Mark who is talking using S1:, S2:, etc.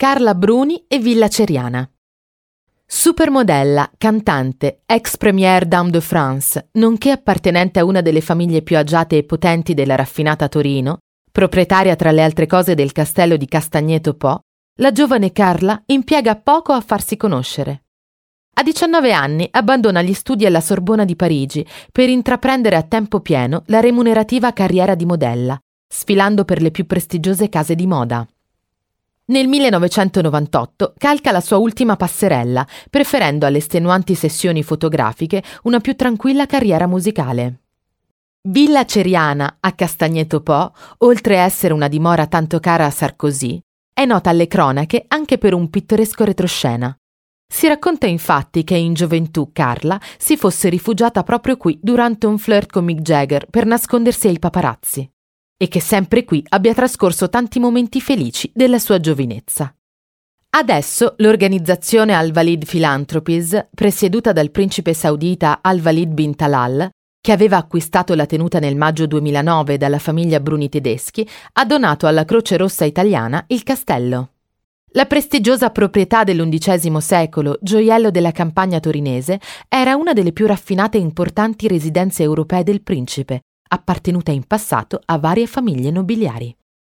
S1: Carla Bruni e Villa Ceriana. Supermodella, cantante, ex première Dame de France, nonché appartenente a una delle famiglie più agiate e potenti della raffinata Torino, proprietaria tra le altre cose del castello di Castagneto Po, la giovane Carla impiega poco a farsi conoscere. A 19 anni abbandona gli studi alla Sorbona di Parigi per intraprendere a tempo pieno la remunerativa carriera di modella, sfilando per le più prestigiose case di moda. Nel 1998 calca la sua ultima passerella, preferendo alle estenuanti sessioni fotografiche una più tranquilla carriera musicale. Villa Ceriana a Castagneto Po, oltre a essere una dimora tanto cara a Sarkozy, è nota alle cronache anche per un pittoresco retroscena. Si racconta infatti che in gioventù Carla si fosse rifugiata proprio qui durante un flirt con Mick Jagger per nascondersi ai paparazzi e che sempre qui abbia trascorso tanti momenti felici della sua giovinezza. Adesso l'organizzazione Al-Walid Philanthropies, presieduta dal principe saudita Al-Walid bin Talal, che aveva acquistato la tenuta nel maggio 2009 dalla famiglia Bruni tedeschi, ha donato alla Croce Rossa italiana il castello. La prestigiosa proprietà dell'undicesimo secolo, gioiello della campagna torinese, era una delle più raffinate e importanti residenze europee del principe, appartenuta in passato a varie famiglie nobiliari.